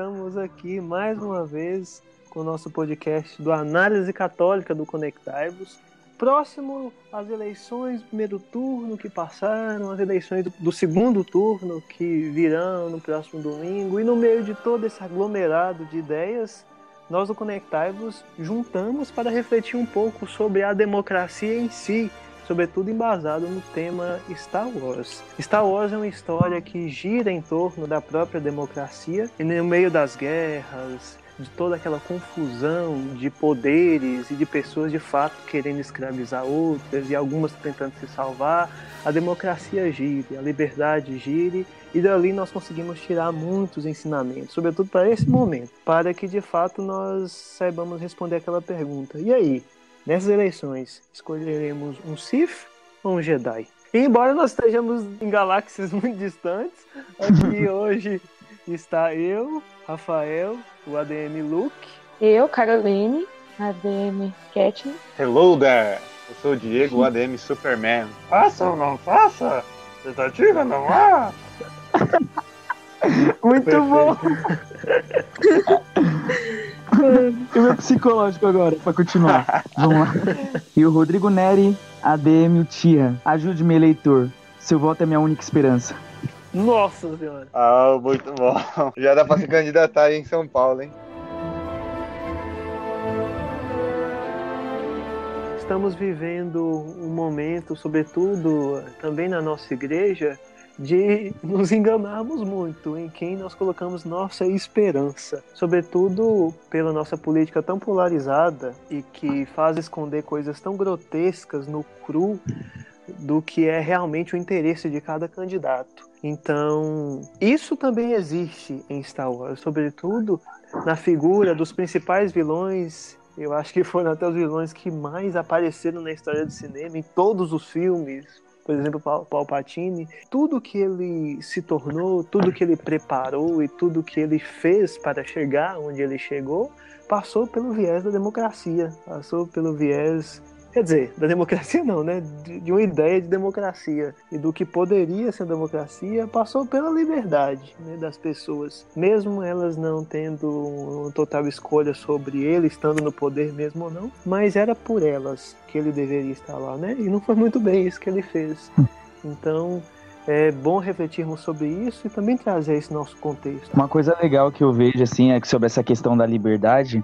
estamos aqui mais uma vez com o nosso podcast do Análise Católica do Conectaivos. Próximo às eleições do primeiro turno que passaram, as eleições do, do segundo turno que virão no próximo domingo, e no meio de todo esse aglomerado de ideias, nós do Conectaivos juntamos para refletir um pouco sobre a democracia em si, sobretudo embasado no tema Star Wars. Star Wars é uma história que gira em torno da própria democracia e no meio das guerras, de toda aquela confusão de poderes e de pessoas de fato querendo escravizar outras e algumas tentando se salvar, a democracia gire, a liberdade gire e dali nós conseguimos tirar muitos ensinamentos, sobretudo para esse momento, para que de fato nós saibamos responder aquela pergunta. E aí, Nessas eleições, escolheremos um Sith ou um Jedi? E embora nós estejamos em galáxias muito distantes, aqui hoje está eu, Rafael, o ADM Luke. Eu, Caroline, ADM Katniss. Hello there! Eu sou o Diego, o ADM Superman. Faça ou não faça? Tentativa não há? Muito bom! E o meu psicológico agora, pra continuar. Vamos lá. E o Rodrigo Neri, ADM Tia. Ajude-me, eleitor. Seu voto é minha única esperança. Nossa senhora. Ah, muito bom. Já dá pra se candidatar aí em São Paulo, hein? Estamos vivendo um momento, sobretudo também na nossa igreja, de nos enganarmos muito em quem nós colocamos nossa esperança, sobretudo pela nossa política tão polarizada e que faz esconder coisas tão grotescas no cru do que é realmente o interesse de cada candidato. Então, isso também existe em Star Wars, sobretudo na figura dos principais vilões eu acho que foram até os vilões que mais apareceram na história do cinema, em todos os filmes, por exemplo, Palpatine, tudo que ele se tornou, tudo que ele preparou e tudo que ele fez para chegar onde ele chegou, passou pelo viés da democracia, passou pelo viés Quer dizer, da democracia não, né? De, uma ideia de democracia e do que poderia ser democracia, passou pela liberdade né, das pessoas, mesmo elas não tendo uma total escolha sobre ele estando no poder mesmo ou não, mas era por elas que ele deveria estar lá, né? E não foi muito bem isso que ele fez. Então, é bom refletirmos sobre isso e também trazer esse nosso contexto. Uma coisa legal que eu vejo assim é que sobre essa questão da liberdade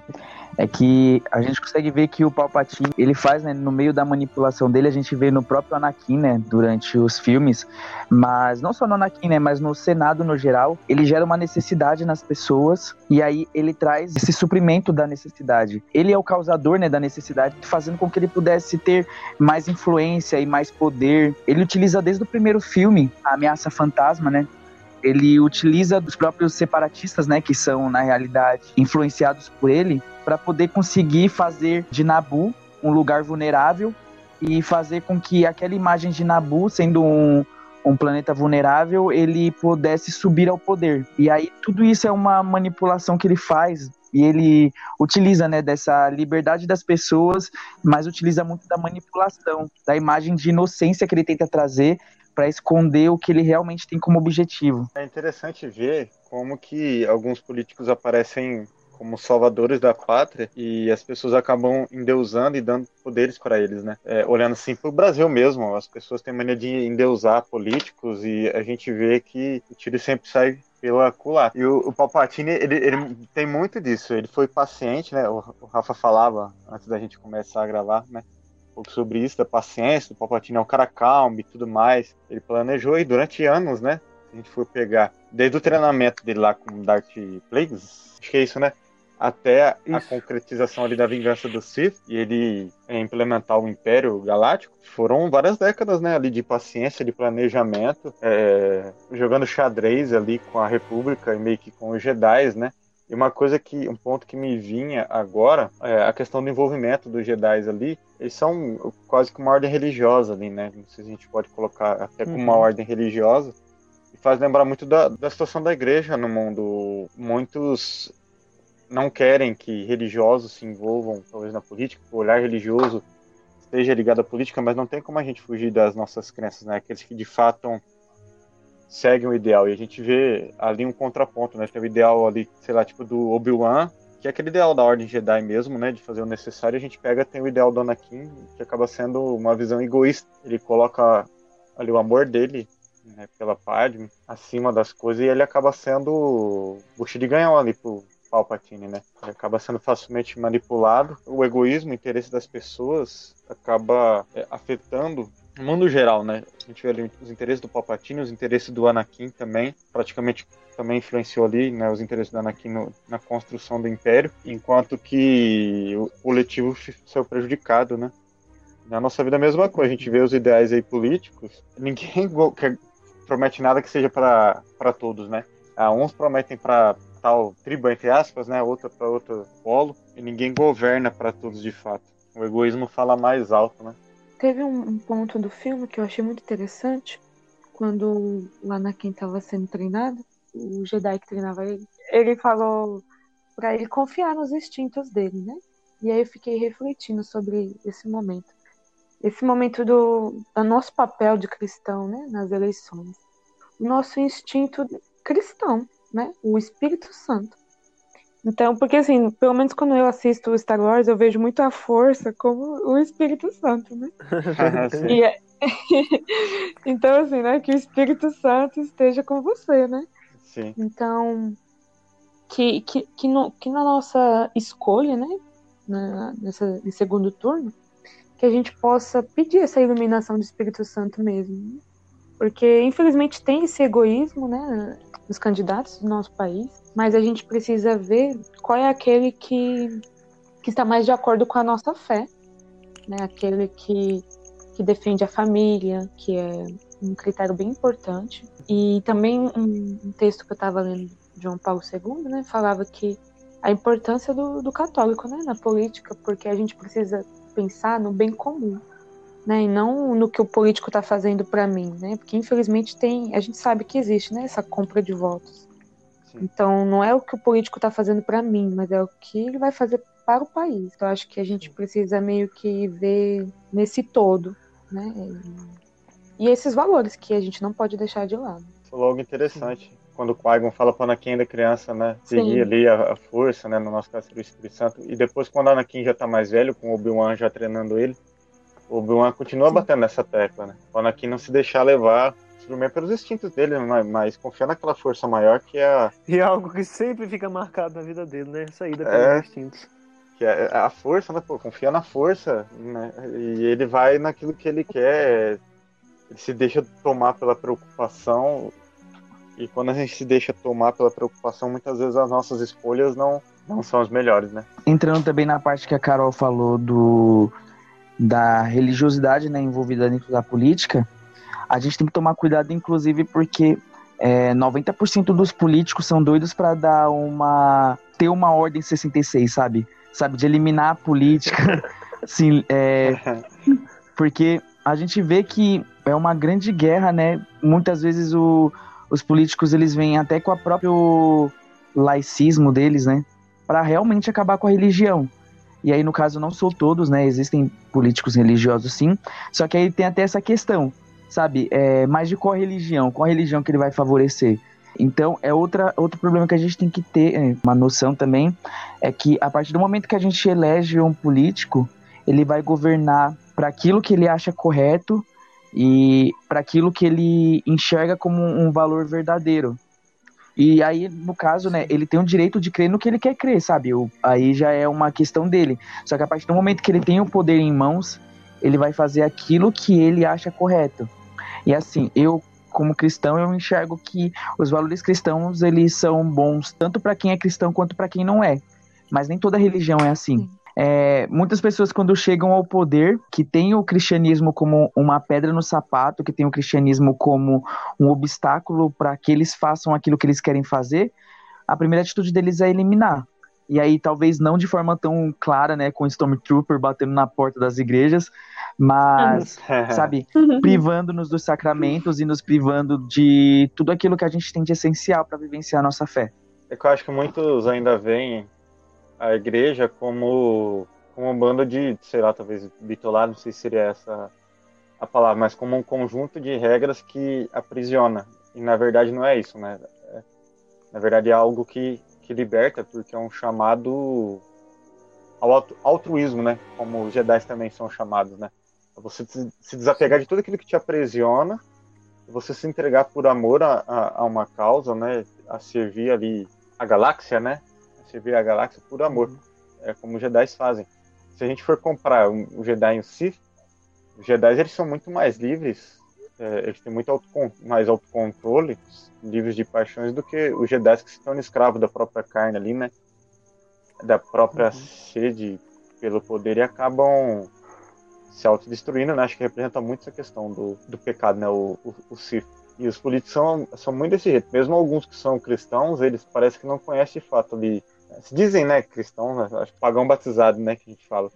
é que a gente consegue ver que o Palpatine, ele faz, né, no meio da manipulação dele, a gente vê no próprio Anakin, né, durante os filmes, mas não só no Anakin, né, mas no Senado no geral, ele gera uma necessidade nas pessoas e aí ele traz esse suprimento da necessidade. Ele é o causador, né, da necessidade, fazendo com que ele pudesse ter mais influência e mais poder. Ele utiliza desde o primeiro filme a ameaça fantasma, né, ele utiliza os próprios separatistas, né, que são na realidade influenciados por ele, para poder conseguir fazer de Nabu um lugar vulnerável e fazer com que aquela imagem de Nabu, sendo um, um planeta vulnerável, ele pudesse subir ao poder. E aí tudo isso é uma manipulação que ele faz e ele utiliza, né, dessa liberdade das pessoas, mas utiliza muito da manipulação, da imagem de inocência que ele tenta trazer para esconder o que ele realmente tem como objetivo. É interessante ver como que alguns políticos aparecem como salvadores da pátria e as pessoas acabam endeusando e dando poderes para eles, né? É, olhando assim para o Brasil mesmo, as pessoas têm mania de endeusar políticos e a gente vê que o tiro sempre sai pela culatra. E o, o Palpatine, ele, ele, tem muito disso. Ele foi paciente, né? O, o Rafa falava antes da gente começar a gravar, né? Pouco sobre isso, da paciência, o Palpatine é um cara calmo e tudo mais. Ele planejou e durante anos, né? Se a gente for pegar, desde o treinamento dele lá com Darth Plagueis, acho que é isso, né? Até isso. a concretização ali da vingança do Sith e ele implementar o Império Galáctico, foram várias décadas, né, ali de paciência, de planejamento, é, jogando xadrez ali com a República e meio que com os Jedi, né? E uma coisa que, um ponto que me vinha agora, é a questão do envolvimento dos Jedi ali. Eles são quase que uma ordem religiosa ali, né? Não sei se a gente pode colocar até como uma uhum. ordem religiosa. E faz lembrar muito da, da situação da igreja no mundo. Muitos não querem que religiosos se envolvam, talvez, na política. O olhar religioso esteja ligado à política, mas não tem como a gente fugir das nossas crenças, né? Aqueles que de fato seguem o ideal. E a gente vê ali um contraponto, né? Tem o ideal ali, sei lá, tipo do Obi-Wan, que é aquele ideal da Ordem Jedi mesmo, né? De fazer o necessário. A gente pega, tem o ideal do Anakin, que acaba sendo uma visão egoísta. Ele coloca ali o amor dele né, pela Padme acima das coisas e ele acaba sendo bucho de ganhão ali pro Palpatine, né? Ele acaba sendo facilmente manipulado. O egoísmo, o interesse das pessoas acaba é, afetando o mundo geral, né? A gente vê ali os interesses do Palpatine, os interesses do Anakin também, praticamente também influenciou ali, né, os interesses do Anakin no, na construção do Império, enquanto que o coletivo saiu prejudicado, né? Na nossa vida a mesma coisa, a gente vê os ideais aí políticos, ninguém promete nada que seja para todos, né? Ah, uns prometem para tal tribo, entre aspas, né? Outra para outro polo, e ninguém governa para todos de fato. O egoísmo fala mais alto, né? Teve um, um ponto do filme que eu achei muito interessante, quando o Anakin estava sendo treinado, o Jedi que treinava ele, ele falou para ele confiar nos instintos dele, né? E aí eu fiquei refletindo sobre esse momento. Esse momento do, do nosso papel de cristão, né, nas eleições. O nosso instinto cristão, né? O Espírito Santo. Então, porque assim, pelo menos quando eu assisto Star Wars, eu vejo muito a força como o Espírito Santo, né? e é... então, assim, né? Que o Espírito Santo esteja com você, né? Sim. Então, que, que, que, no, que na nossa escolha, né? Na, nessa, nesse segundo turno, que a gente possa pedir essa iluminação do Espírito Santo mesmo. Né? Porque, infelizmente, tem esse egoísmo, né? Nos candidatos do nosso país mas a gente precisa ver qual é aquele que, que está mais de acordo com a nossa fé, né? Aquele que, que defende a família, que é um critério bem importante. E também um, um texto que eu estava lendo de João Paulo II, né, falava que a importância do, do católico, né, na política, porque a gente precisa pensar no bem comum, né, e não no que o político está fazendo para mim, né, porque infelizmente tem, a gente sabe que existe, né, essa compra de votos. Então, não é o que o político está fazendo para mim, mas é o que ele vai fazer para o país. Então, acho que a gente precisa meio que ver nesse todo, né? E esses valores que a gente não pode deixar de lado. Logo interessante. Sim. Quando o Qui-Gon fala para Anakin ainda criança, né? Seguir ali a, a, força, né? No nosso caso, o Espírito Santo. E depois, quando Anakin já tá mais velho, com o Obi-Wan já treinando ele, Obi-Wan continua batendo nessa tecla, né? O Anakin não se deixar levar primeiro pelos instintos dele, mas, mas confiar naquela força maior que é a... E é algo que sempre fica marcado na vida dele, né? Saída pelos é, instintos. Que é a força, né? Pô, confia na força, né? E ele vai naquilo que ele quer, ele se deixa tomar pela preocupação, e quando a gente se deixa tomar pela preocupação, muitas vezes as nossas escolhas não, não são as melhores, né? Entrando também na parte que a Carol falou do da religiosidade né, envolvida dentro da política, a gente tem que tomar cuidado, inclusive, porque é, 90% dos políticos são doidos para dar uma. ter uma ordem 66, sabe? Sabe, de eliminar a política. Sim, é, porque a gente vê que é uma grande guerra, né? Muitas vezes o, os políticos eles vêm até com o próprio laicismo deles, né? Para realmente acabar com a religião. E aí, no caso, não são todos, né? Existem políticos religiosos, sim. Só que aí tem até essa questão sabe? É, mas de qual religião? Qual religião que ele vai favorecer? Então, é outra, outro problema que a gente tem que ter, é, uma noção também, é que a partir do momento que a gente elege um político, ele vai governar para aquilo que ele acha correto e para aquilo que ele enxerga como um valor verdadeiro. E aí, no caso, né, ele tem o direito de crer no que ele quer crer, sabe? O, aí já é uma questão dele. Só que a partir do momento que ele tem o poder em mãos, ele vai fazer aquilo que ele acha correto. E assim, eu como cristão, eu enxergo que os valores cristãos, eles são bons tanto para quem é cristão quanto para quem não é. Mas nem toda religião é assim. É, muitas pessoas, quando chegam ao poder, que tem o cristianismo como uma pedra no sapato, que tem o cristianismo como um obstáculo para que eles façam aquilo que eles querem fazer, a primeira atitude deles é eliminar. E aí, talvez não de forma tão clara, né, com o Stormtrooper batendo na porta das igrejas, mas, sabe, privando-nos dos sacramentos e nos privando de tudo aquilo que a gente tem de essencial para vivenciar a nossa fé. É que eu acho que muitos ainda veem a igreja como, como um bando de, sei lá, talvez bitolado, não sei se seria essa a palavra, mas como um conjunto de regras que aprisiona. e na verdade não é isso, né? É, na verdade é algo que, que liberta, porque é um chamado ao altruísmo, né? Como os Jedi também são chamados, né? Você se desapegar de tudo aquilo que te aprisiona, você se entregar por amor a, a, a uma causa, né? A servir ali a galáxia, né? Servir a galáxia por amor. Uhum. É como os Jedi fazem. Se a gente for comprar o Jedi em si, os Jedi eles são muito mais livres, é, eles têm muito mais autocontrole, livres de paixões, do que os Jedi que se tornam escravos da própria carne ali, né? Da própria uhum. sede pelo poder e acabam se autodestruindo, né? Acho que representa muito essa questão do, do pecado, né? O, o, o Sith. E os políticos são, são muito desse jeito. Mesmo alguns que são cristãos, eles parecem que não conhecem de fato ali. Se dizem, né, cristão, né? Acho que pagão batizado, né, que a gente fala.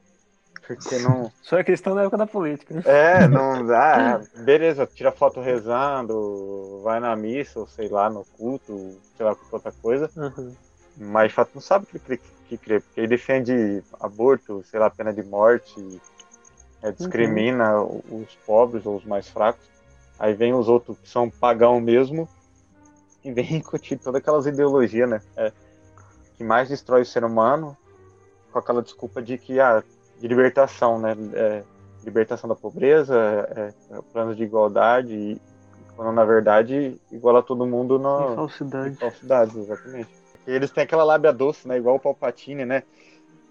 Porque não. Só é cristão na época da política. Né? É, não. Ah, beleza, tira foto rezando, vai na missa, ou sei lá, no culto, sei lá, outra coisa. Uhum. Mas de fato não sabe o que, que crê, porque ele defende aborto, sei lá, pena de morte, é, discrimina uhum. os pobres ou os mais fracos. Aí vem os outros que são pagão mesmo e vem incutir todas aquelas ideologias, né? É, que mais destrói o ser humano com aquela desculpa de que ah, de libertação, né? É, libertação da pobreza, é, é, planos de igualdade, e, quando na verdade iguala todo mundo na falsidade. falsidade, exatamente. E eles têm aquela lábia doce, né? Igual o Palpatine, né?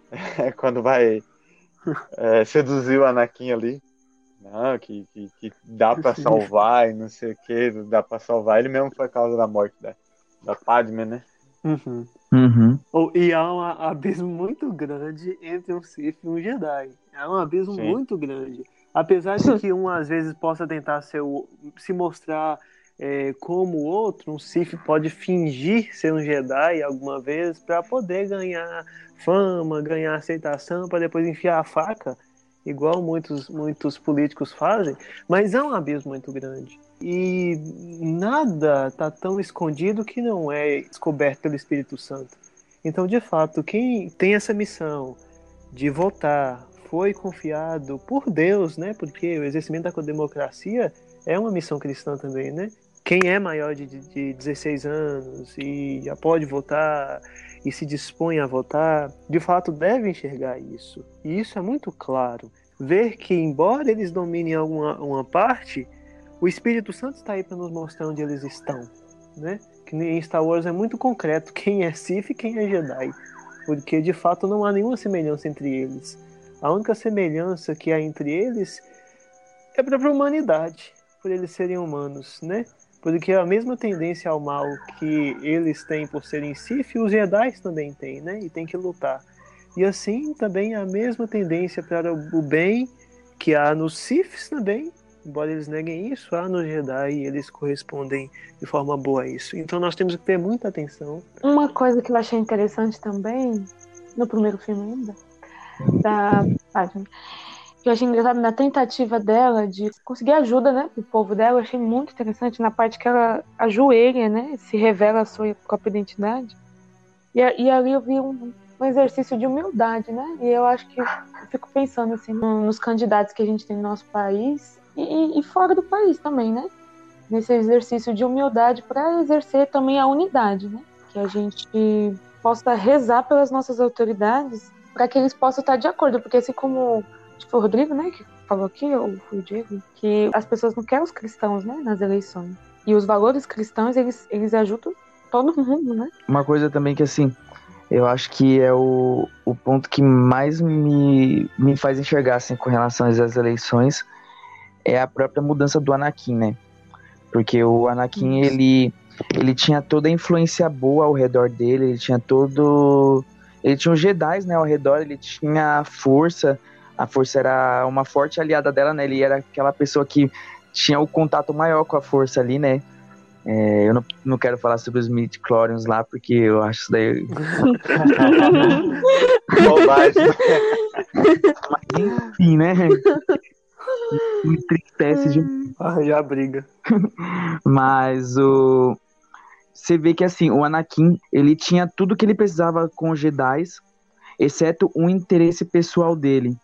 quando vai é, seduzir o Anakin ali. Não, que, que, que dá para salvar e não sei o que, dá para salvar. Ele mesmo foi a causa da morte da, da Padme, né? Uhum. Uhum. E há um abismo muito grande entre um Sith e um Jedi. É um abismo Sim. muito grande. Apesar de que um às vezes possa tentar ser o, se mostrar é, como o outro, um Sith pode fingir ser um Jedi alguma vez para poder ganhar fama, ganhar aceitação, para depois enfiar a faca, igual muitos, muitos políticos fazem, mas é um abismo muito grande. E nada está tão escondido que não é descoberto pelo Espírito Santo. Então, de fato, quem tem essa missão de votar foi confiado por Deus, né? Porque o exercimento da democracia é uma missão cristã também, né? Quem é maior de, de 16 anos e já pode votar e se dispõe a votar, de fato deve enxergar isso. E isso é muito claro. Ver que, embora eles dominem alguma uma parte, o Espírito Santo está aí para nos mostrar onde eles estão. Né? Que em Star Wars é muito concreto quem é Sith e quem é Jedi. Porque de fato não há nenhuma semelhança entre eles. A única semelhança que há entre eles é a própria humanidade, por eles serem humanos, né? Porque a mesma tendência ao mal que eles têm por serem Sith, os Jedi também têm, né? E tem que lutar. E assim também a mesma tendência para o bem que há nos Siths também, embora eles neguem isso, há nos Jedi e eles correspondem de forma boa a isso. Então nós temos que ter muita atenção. Uma coisa que eu achei interessante também, no primeiro filme ainda, da página, que eu achei engraçado na tentativa dela de conseguir ajuda, né, pro povo dela, eu achei muito interessante na parte que ela ajoelha, né, se revela a sua própria identidade. E, e ali eu vi um, um exercício de humildade, né, e eu acho que eu fico pensando, assim, nos candidatos que a gente tem no nosso país e, e fora do país também, né, nesse exercício de humildade para exercer também a unidade, né, que a gente possa rezar pelas nossas autoridades para que eles possam estar de acordo, porque assim como foi o Rodrigo, né, que falou aqui, ou foi o Diego, que as pessoas não querem os cristãos, né, nas eleições. E os valores cristãos, eles, eles ajudam todo mundo, né? Uma coisa também que, assim, eu acho que é o, o ponto que mais me, me faz enxergar, assim, com relação às eleições, é a própria mudança do Anakin, né? Porque o Anakin, ele, ele tinha toda a influência boa ao redor dele, ele tinha todo... Ele tinha os Jedi, né, ao redor, ele tinha força, a força era uma forte aliada dela, né? Ele era aquela pessoa que tinha o contato maior com a força ali, né? É, eu não, não quero falar sobre os midi-chlorians lá, porque eu acho isso daí. Bobagem. Mas enfim, né? Me entristece de. Ah, já briga. Mas o. Você vê que assim, o Anakin, ele tinha tudo que ele precisava com os Jedi, exceto um interesse pessoal dele.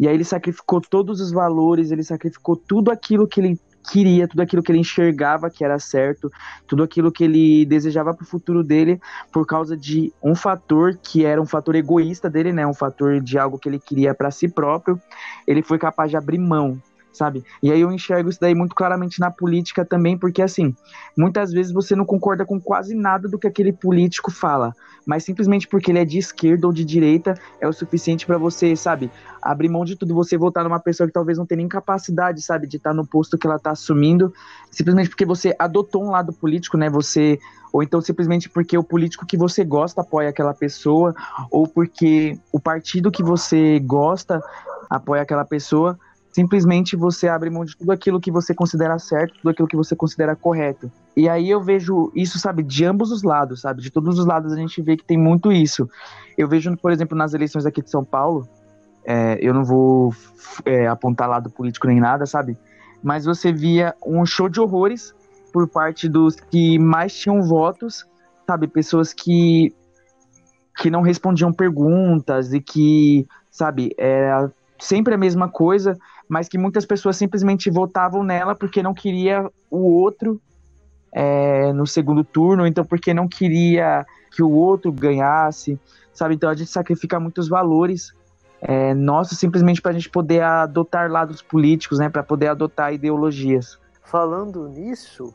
E aí ele sacrificou todos os valores, ele sacrificou tudo aquilo que ele queria, tudo aquilo que ele enxergava que era certo, tudo aquilo que ele desejava para o futuro dele, por causa de um fator que era um fator egoísta dele, né? Um fator de algo que ele queria para si próprio. Ele foi capaz de abrir mão sabe? E aí eu enxergo isso daí muito claramente na política também, porque assim, muitas vezes você não concorda com quase nada do que aquele político fala, mas simplesmente porque ele é de esquerda ou de direita é o suficiente para você, sabe, abrir mão de tudo, você votar numa pessoa que talvez não tenha nem capacidade, sabe, de estar no posto que ela tá assumindo, simplesmente porque você adotou um lado político, né? Você ou então simplesmente porque o político que você gosta apoia aquela pessoa, ou porque o partido que você gosta apoia aquela pessoa, simplesmente você abre mão de tudo aquilo que você considera certo, tudo aquilo que você considera correto. E aí eu vejo isso, sabe, de ambos os lados, sabe? De todos os lados a gente vê que tem muito isso. Eu vejo, por exemplo, nas eleições aqui de São Paulo, é, eu não vou é, apontar lado político nem nada, sabe? Mas você via um show de horrores por parte dos que mais tinham votos, sabe? Pessoas que que não respondiam perguntas e que, sabe, era sempre a mesma coisa mas que muitas pessoas simplesmente votavam nela porque não queria o outro é, no segundo turno, então porque não queria que o outro ganhasse, sabe? Então a gente sacrifica muitos valores é, nossos simplesmente para a gente poder adotar lados políticos, né? Para poder adotar ideologias. Falando nisso,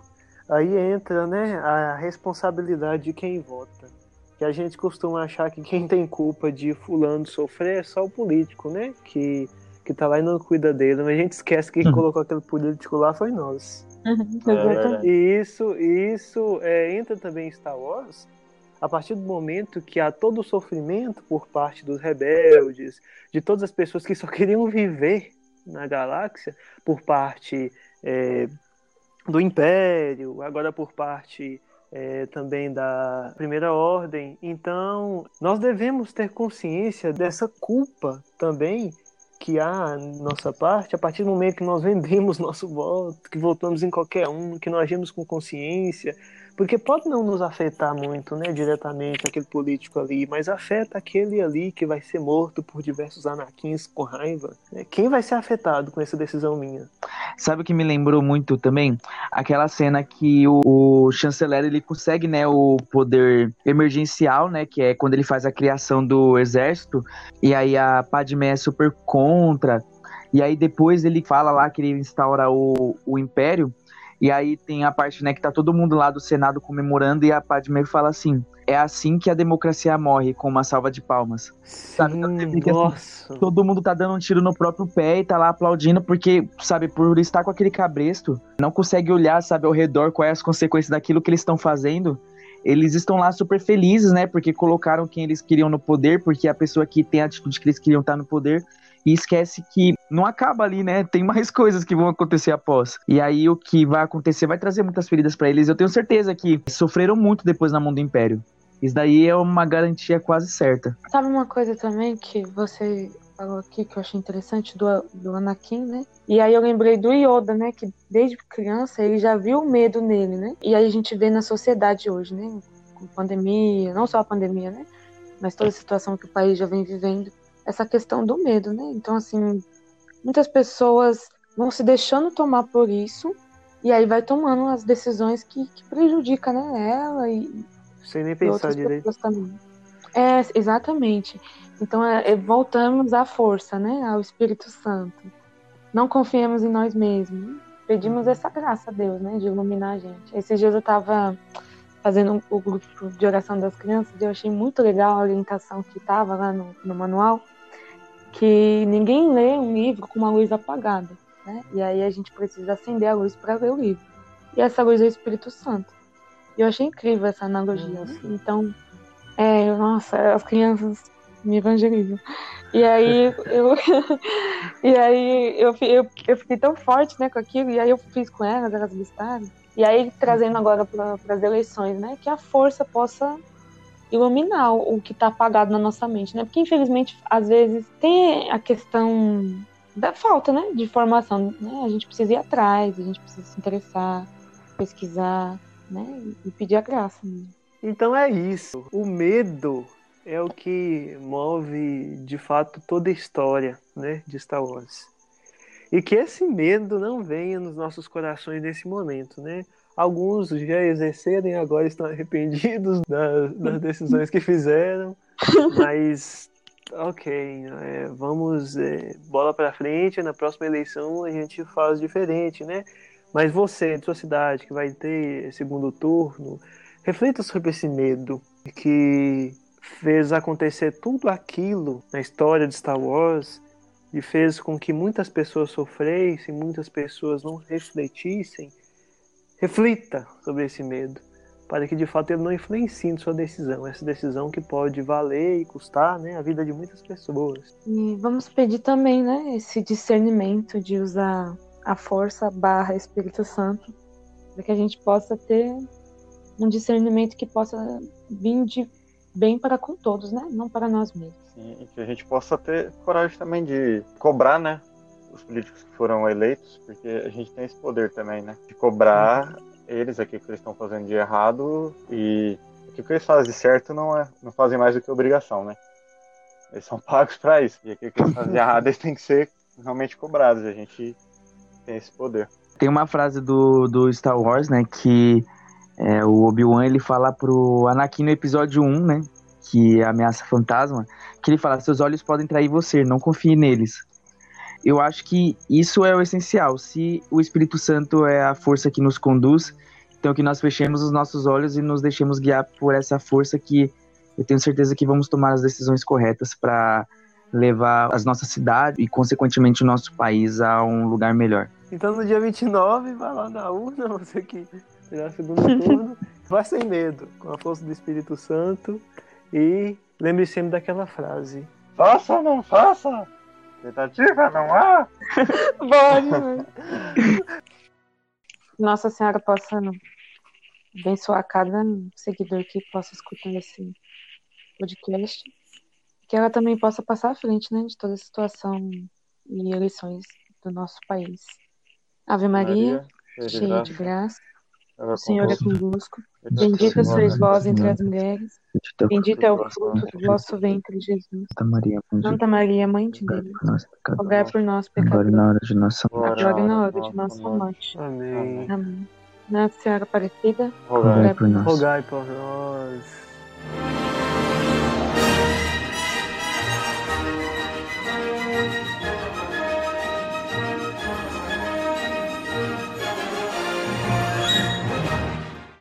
aí entra, né, a responsabilidade de quem vota. Que a gente costuma achar que quem tem culpa de fulano sofrer é só o político, né? Que que tá lá e não cuida dele, mas a gente esquece que quem uhum. colocou aquele político lá foi nós. Uhum, é e isso, isso é, entra também em Star Wars a partir do momento que há todo o sofrimento por parte dos rebeldes, de todas as pessoas que só queriam viver na galáxia, por parte é, do Império, agora por parte é, também da Primeira Ordem. Então, nós devemos ter consciência dessa culpa também que há nossa parte, a partir do momento que nós vendemos nosso voto, que votamos em qualquer um, que nós agimos com consciência, porque pode não nos afetar muito, né, diretamente aquele político ali, mas afeta aquele ali que vai ser morto por diversos anarquins com raiva. Né? Quem vai ser afetado com essa decisão minha? Sabe o que me lembrou muito também? Aquela cena que o, o chanceler ele consegue, né, o poder emergencial, né, que é quando ele faz a criação do exército, e aí a Padmé é super contra, e aí depois ele fala lá que ele instaura o, o império, e aí tem a parte, né, que tá todo mundo lá do Senado comemorando e a Padme fala assim: é assim que a democracia morre, com uma salva de palmas. Sim, sabe? Então, assim, todo mundo tá dando um tiro no próprio pé e tá lá aplaudindo, porque, sabe, por estar com aquele cabresto, não consegue olhar, sabe, ao redor quais as consequências daquilo que eles estão fazendo. Eles estão lá super felizes, né? Porque colocaram quem eles queriam no poder, porque a pessoa que tem a atitude que eles queriam estar tá no poder e esquece que não acaba ali, né? Tem mais coisas que vão acontecer após. E aí o que vai acontecer vai trazer muitas feridas para eles. Eu tenho certeza que sofreram muito depois na mão do Império. Isso daí é uma garantia quase certa. Sabe uma coisa também que você falou aqui que eu achei interessante do, do Anakin, né? E aí eu lembrei do Yoda, né? Que desde criança ele já viu o medo nele, né? E aí a gente vê na sociedade hoje, né? Com pandemia, não só a pandemia, né? Mas toda a situação que o país já vem vivendo essa questão do medo, né? Então, assim, muitas pessoas vão se deixando tomar por isso e aí vai tomando as decisões que, que prejudicam né, ela e, sem nem pensar direito. Também. É, exatamente. Então, é, é, voltamos à força, né? Ao Espírito Santo. Não confiemos em nós mesmos. Pedimos essa graça a Deus, né? De iluminar a gente. Esses dias eu estava fazendo o grupo de oração das crianças e eu achei muito legal a orientação que estava lá no, no manual que ninguém lê um livro com uma luz apagada, né? E aí a gente precisa acender a luz para ler o livro. E essa luz é o Espírito Santo. E eu achei incrível essa analogia. Né? Então, é, nossa, as crianças me evangelizam. E aí eu, e aí eu, eu, eu fiquei tão forte, né, com aquilo. E aí eu fiz com elas, elas gostaram. E aí trazendo agora para as eleições, né, que a força possa iluminar o que está apagado na nossa mente, né? Porque infelizmente às vezes tem a questão da falta, né, de formação, né? A gente precisa ir atrás, a gente precisa se interessar, pesquisar, né, e pedir a graça mesmo. Então é isso. O medo é o que move de fato toda a história, né, de Star Wars. E que esse medo não venha nos nossos corações nesse momento, né? Alguns já exerceram e agora estão arrependidos das, das decisões que fizeram, mas ok, é, vamos é, bola para frente. Na próxima eleição a gente faz diferente, né? Mas você, de sua cidade, que vai ter segundo turno, reflita sobre esse medo que fez acontecer tudo aquilo na história de Star Wars e fez com que muitas pessoas sofressem, muitas pessoas não refletissem Reflita sobre esse medo, para que de fato ele não influencie em sua decisão, essa decisão que pode valer e custar né, a vida de muitas pessoas. E vamos pedir também né, esse discernimento de usar a força barra Espírito Santo, para que a gente possa ter um discernimento que possa vir de bem para com todos, né? Não para nós mesmos. Sim, e que a gente possa ter coragem também de cobrar, né? Os políticos que foram eleitos, porque a gente tem esse poder também, né? De cobrar eles aqui que eles estão fazendo de errado e o que eles fazem de certo não é, não fazem mais do que obrigação, né? Eles são pagos para isso. E aqui que eles fazem de errado, eles têm que ser realmente cobrados. A gente tem esse poder. Tem uma frase do, do Star Wars, né, que é, o Obi-Wan ele fala pro Anakin no episódio 1, né, que é ameaça fantasma, que ele fala: seus olhos podem trair você, não confie neles eu acho que isso é o essencial. Se o Espírito Santo é a força que nos conduz, então que nós fechemos os nossos olhos e nos deixemos guiar por essa força que eu tenho certeza que vamos tomar as decisões corretas para levar as nossas cidades e, consequentemente, o nosso país a um lugar melhor. Então, no dia 29, vai lá na urna, você que terá segundo turno, vai sem medo, com a força do Espírito Santo e lembre sempre daquela frase: Faça ou não faça, Tentativa não há? Pode. Nossa Senhora possa abençoar cada seguidor que possa escutar esse podcast. Que ela também possa passar à frente né, de toda a situação e eleições do nosso país. Ave Maria, Maria cheia de graça. O Senhor é convosco. Bendita sois vós entre as mulheres. Bendito é o fruto do vosso ventre, Jesus. Santa Maria, Santa Maria Mãe de Deus. Rogai por nós, pecadores. Agora na hora de nossa morte. Agora na hora de nossa morte. Amém. Amém. Nossa Senhora Aparecida. Rogai por nós. Rogai por nós.